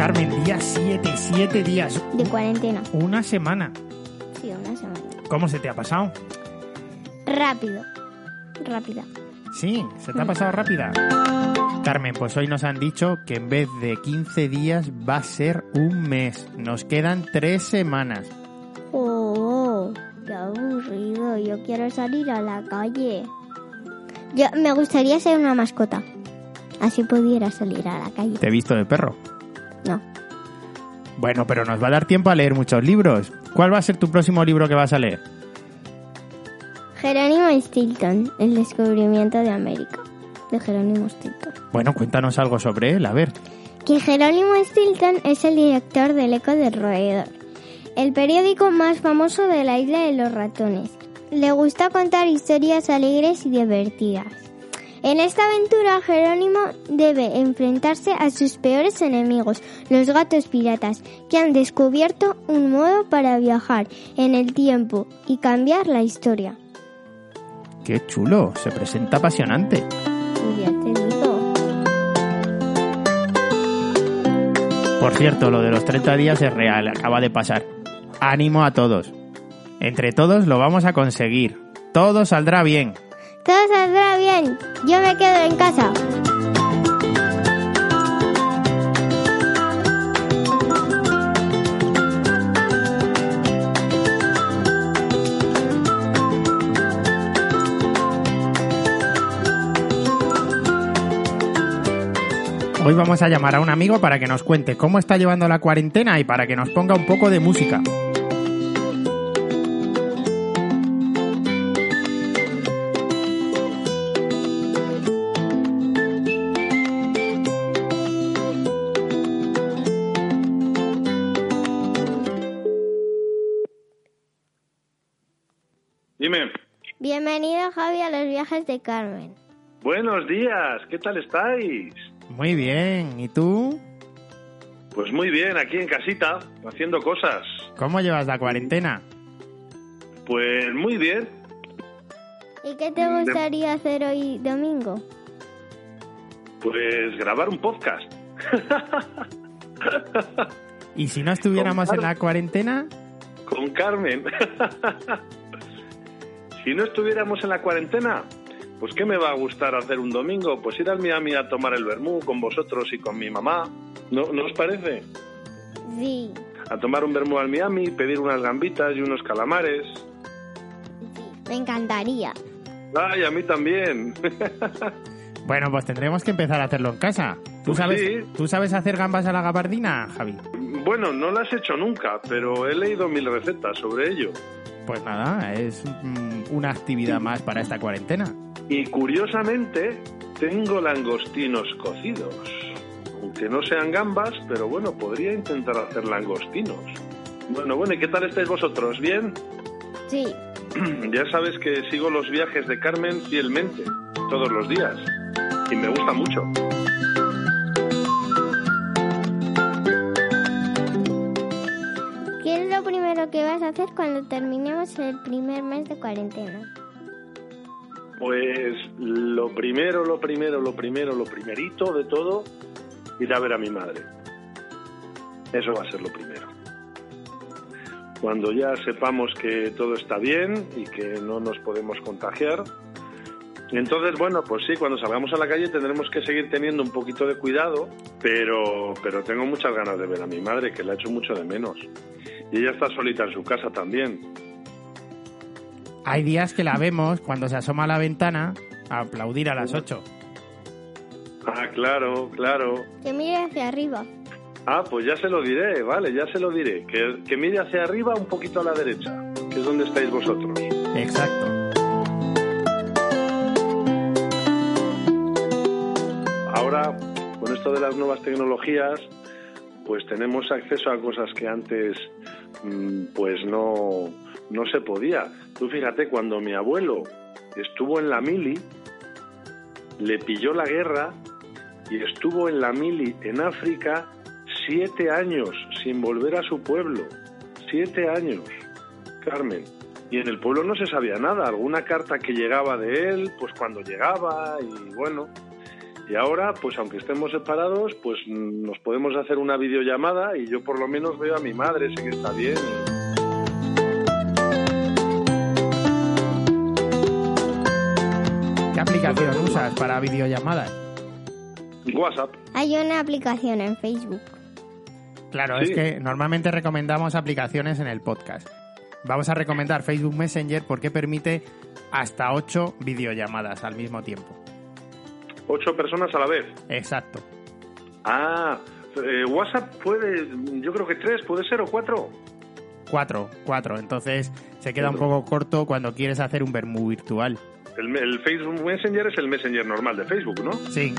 Carmen, día 7, 7 días. De cuarentena. Una semana. Sí, una semana. ¿Cómo se te ha pasado? Rápido. Rápida. Sí, se te ha pasado rápida. Carmen, pues hoy nos han dicho que en vez de 15 días va a ser un mes. Nos quedan tres semanas. Oh, qué aburrido. Yo quiero salir a la calle. Yo me gustaría ser una mascota. Así pudiera salir a la calle. Te he visto de perro. No. Bueno, pero nos va a dar tiempo a leer muchos libros. ¿Cuál va a ser tu próximo libro que vas a leer? Jerónimo Stilton, El descubrimiento de América. De Jerónimo Stilton. Bueno, cuéntanos algo sobre él, a ver. Que Jerónimo Stilton es el director del Eco del Roedor, el periódico más famoso de la isla de los ratones. Le gusta contar historias alegres y divertidas. En esta aventura, Jerónimo debe enfrentarse a sus peores enemigos, los gatos piratas, que han descubierto un modo para viajar en el tiempo y cambiar la historia. Qué chulo, se presenta apasionante. Por cierto, lo de los 30 días es real, acaba de pasar. Ánimo a todos. Entre todos lo vamos a conseguir. Todo saldrá bien. Todo saldrá bien. Yo me quedo en casa. Hoy vamos a llamar a un amigo para que nos cuente cómo está llevando la cuarentena y para que nos ponga un poco de música. Bienvenido Javi a los viajes de Carmen. Buenos días, ¿qué tal estáis? Muy bien, ¿y tú? Pues muy bien, aquí en casita, haciendo cosas. ¿Cómo llevas la cuarentena? Pues muy bien. ¿Y qué te gustaría hacer hoy domingo? Pues grabar un podcast. ¿Y si no estuviéramos en la cuarentena? Con Carmen. si no estuviéramos en la cuarentena, pues ¿qué me va a gustar hacer un domingo? Pues ir al Miami a tomar el vermú con vosotros y con mi mamá. ¿No, ¿no os parece? Sí. A tomar un vermú al Miami, pedir unas gambitas y unos calamares. Me encantaría. Ay, a mí también. Bueno, pues tendremos que empezar a hacerlo en casa. ¿Tú Pues sabes, sí. ¿tú sabes hacer gambas a la gabardina, Javi? Bueno, no las he hecho nunca, pero he leído mil recetas sobre ello. Pues nada, es mm, una actividad más para esta cuarentena. Y curiosamente, tengo langostinos cocidos. Aunque no sean gambas, pero bueno, podría intentar hacer langostinos. Bueno, bueno, ¿y qué tal estáis vosotros? ¿Bien? Sí. Ya sabes que sigo los viajes de Carmen fielmente, todos los días. Y me gusta mucho. Lo primero que vas a hacer cuando terminemos el primer mes de cuarentena? Pues lo primero, lo primero, lo primero, lo primerito de todo, ir a ver a mi madre. Eso va a ser lo primero. Cuando ya sepamos que todo está bien y que no nos podemos contagiar, entonces, bueno, pues sí, cuando salgamos a la calle tendremos que seguir teniendo un poquito de cuidado, pero, pero tengo muchas ganas de ver a mi madre, que la echo mucho de menos. Y ella está solita en su casa también. Hay días que la vemos cuando se asoma a la ventana a aplaudir a las 8. Ah, claro, claro. Que mire hacia arriba. Ah, pues ya se lo diré, vale, ya se lo diré. Que, que mire hacia arriba un poquito a la derecha, que es donde estáis vosotros. Exacto. Con esto de las nuevas tecnologías, pues tenemos acceso a cosas que antes mm, pues no, no se podía. Tú fíjate, cuando mi abuelo estuvo en la mili, le pilló la guerra y estuvo en la mili en África siete años sin volver a su pueblo. Siete años, Carmen. Y en el pueblo no se sabía nada. Alguna carta que llegaba de él, pues cuando llegaba y bueno. Y ahora, pues aunque estemos separados, pues nos podemos hacer una videollamada y yo por lo menos veo a mi madre, sé que está bien. ¿Qué aplicación usas para videollamadas? WhatsApp. Hay una aplicación en Facebook. Claro, Sí. es que normalmente recomendamos aplicaciones en el podcast. Vamos a recomendar Facebook Messenger porque permite hasta 8 videollamadas al mismo tiempo. Ocho personas a la vez. Exacto. Ah, eh, WhatsApp puede, yo creo que tres, puede ser, o cuatro. Cuatro, cuatro. Entonces se queda un poco corto cuando quieres hacer un vermú virtual. El, el Facebook Messenger es el Messenger normal de Facebook, ¿no? Sí.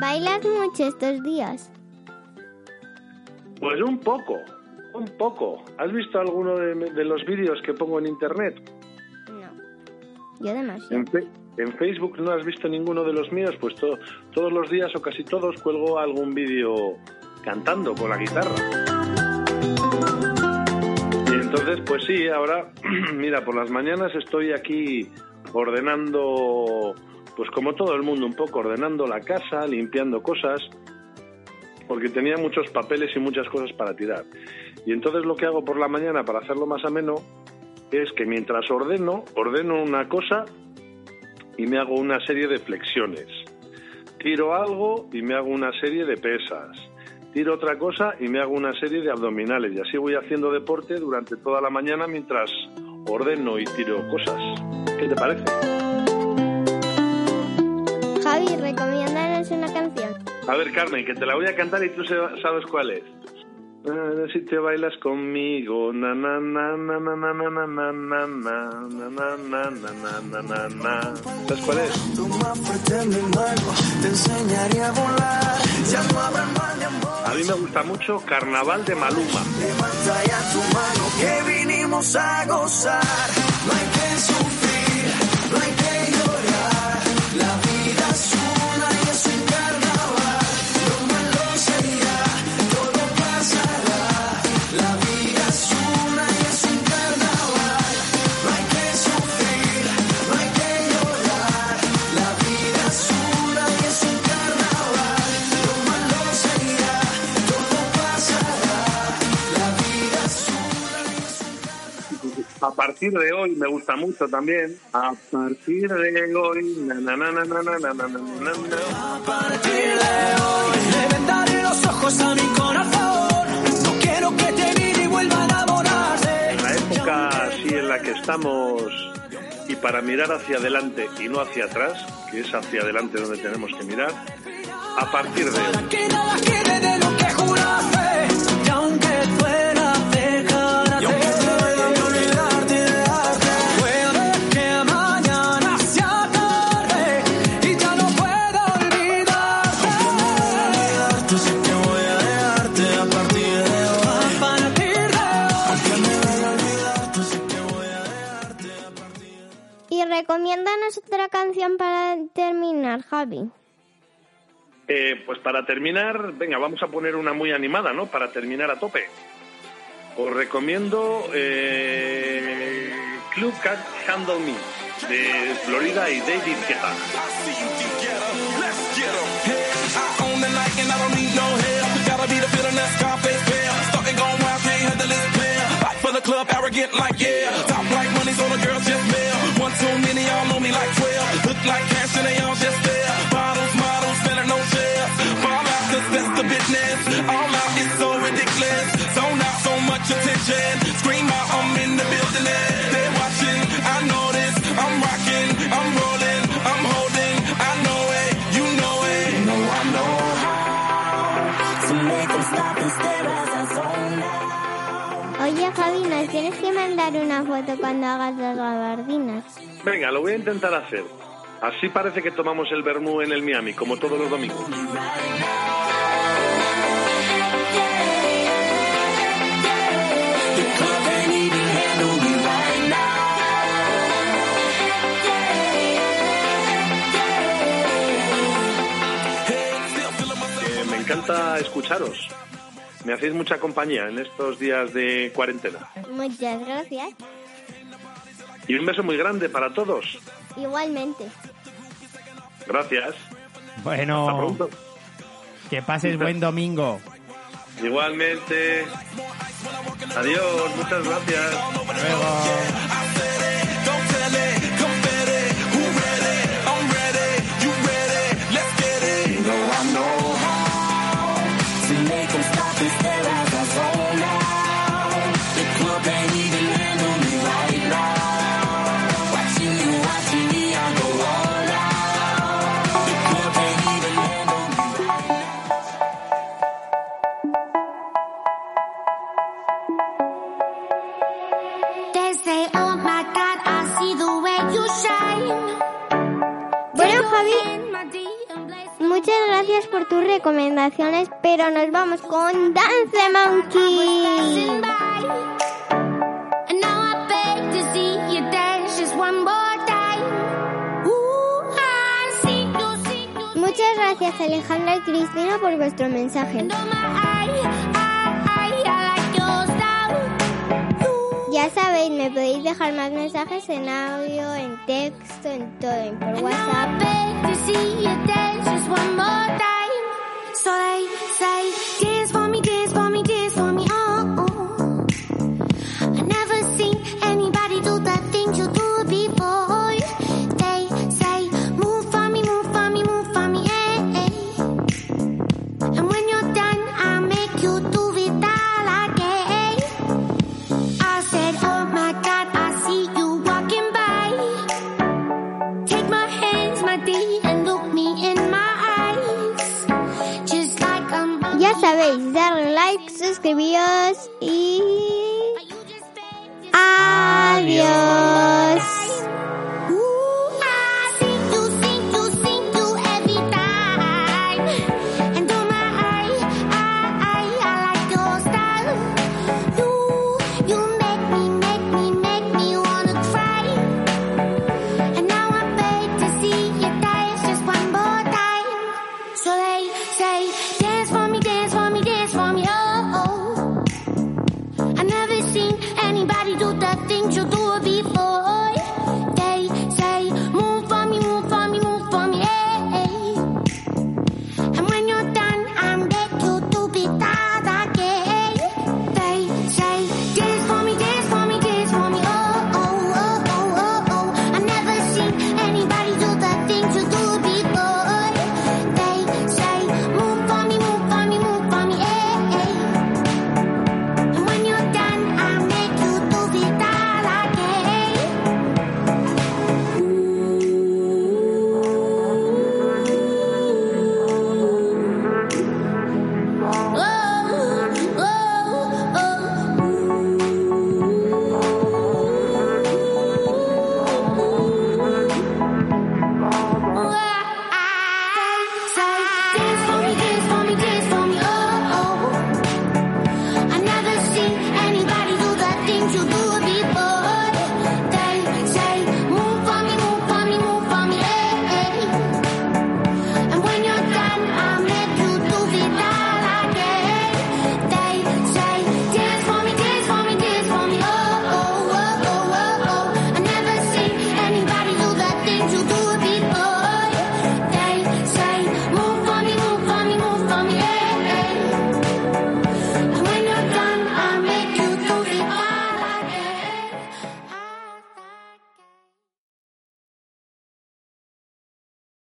¿Bailas mucho estos días? Pues un poco, un poco. ¿Has visto alguno de, de los vídeos que pongo en internet? Yo demasiado. En Facebook no has visto ninguno de los míos, pues to- todos los días o casi todos cuelgo algún vídeo cantando con la guitarra. Y entonces, pues sí, ahora, mira, por las mañanas estoy aquí ordenando, pues como todo el mundo, un poco ordenando la casa, limpiando cosas, porque tenía muchos papeles y muchas cosas para tirar. Y entonces lo que hago por la mañana para hacerlo más ameno es que mientras ordeno, ordeno una cosa y me hago una serie de flexiones. Tiro algo y me hago una serie de pesas. Tiro otra cosa y me hago una serie de abdominales. Y así voy haciendo deporte durante toda la mañana mientras ordeno y tiro cosas. ¿Qué te parece? Javi, recomiéndanos una canción. A ver, Carmen, que te la voy a cantar y tú sabes cuál es. Ah, Si te bailas conmigo, na na na na na na na na na na na na na na na na na na. ¿Sabes cuál es? A mí me gusta mucho Carnaval de Maluma. Levanta ya tu mano, que vinimos a gozar. No hay que a partir de hoy me gusta mucho también. A partir de hoy, na, na, na, A partir de hoy, le vendaré los ojos a mi corazón. No quiero que te mire y vuelva a enamorarse. En la época así en la que estamos y para mirar hacia adelante y no hacia atrás, que es hacia adelante donde tenemos que mirar, a partir de hoy. Javi. Eh, pues para terminar, venga, vamos a poner una muy animada, ¿no? Para terminar a tope. Os recomiendo eh, Club Cat Handle Me de Florida y David Guetta. I own the night and much attention. Scream out, I'm in the building. They're watching, I know this. I'm rocking, I'm rolling, I'm holding. I know it, you know it. No, I know how to make them stop and stare as I zone out. Oye, Javi, nos tienes que mandar una foto cuando hagas las gabardinas. Venga, lo voy a intentar hacer. Así parece que tomamos el vermú en el Miami, como todos los domingos. Me encanta escucharos. Me hacéis mucha compañía en estos días de cuarentena. Muchas gracias. Y un beso muy grande para todos. Igualmente. Gracias. Bueno. Hasta pronto. Que pases buen domingo. Igualmente. Adiós, muchas gracias. Hasta. Bueno, Javier. Muchas gracias por tus recomendaciones, pero nos vamos con Dance Monkey. Gracias Alejandra y Cristina por vuestro mensaje. Ya sabéis, me podéis dejar más mensajes en audio, en texto, en todo, en por WhatsApp. sabéis, dar like, suscribiros y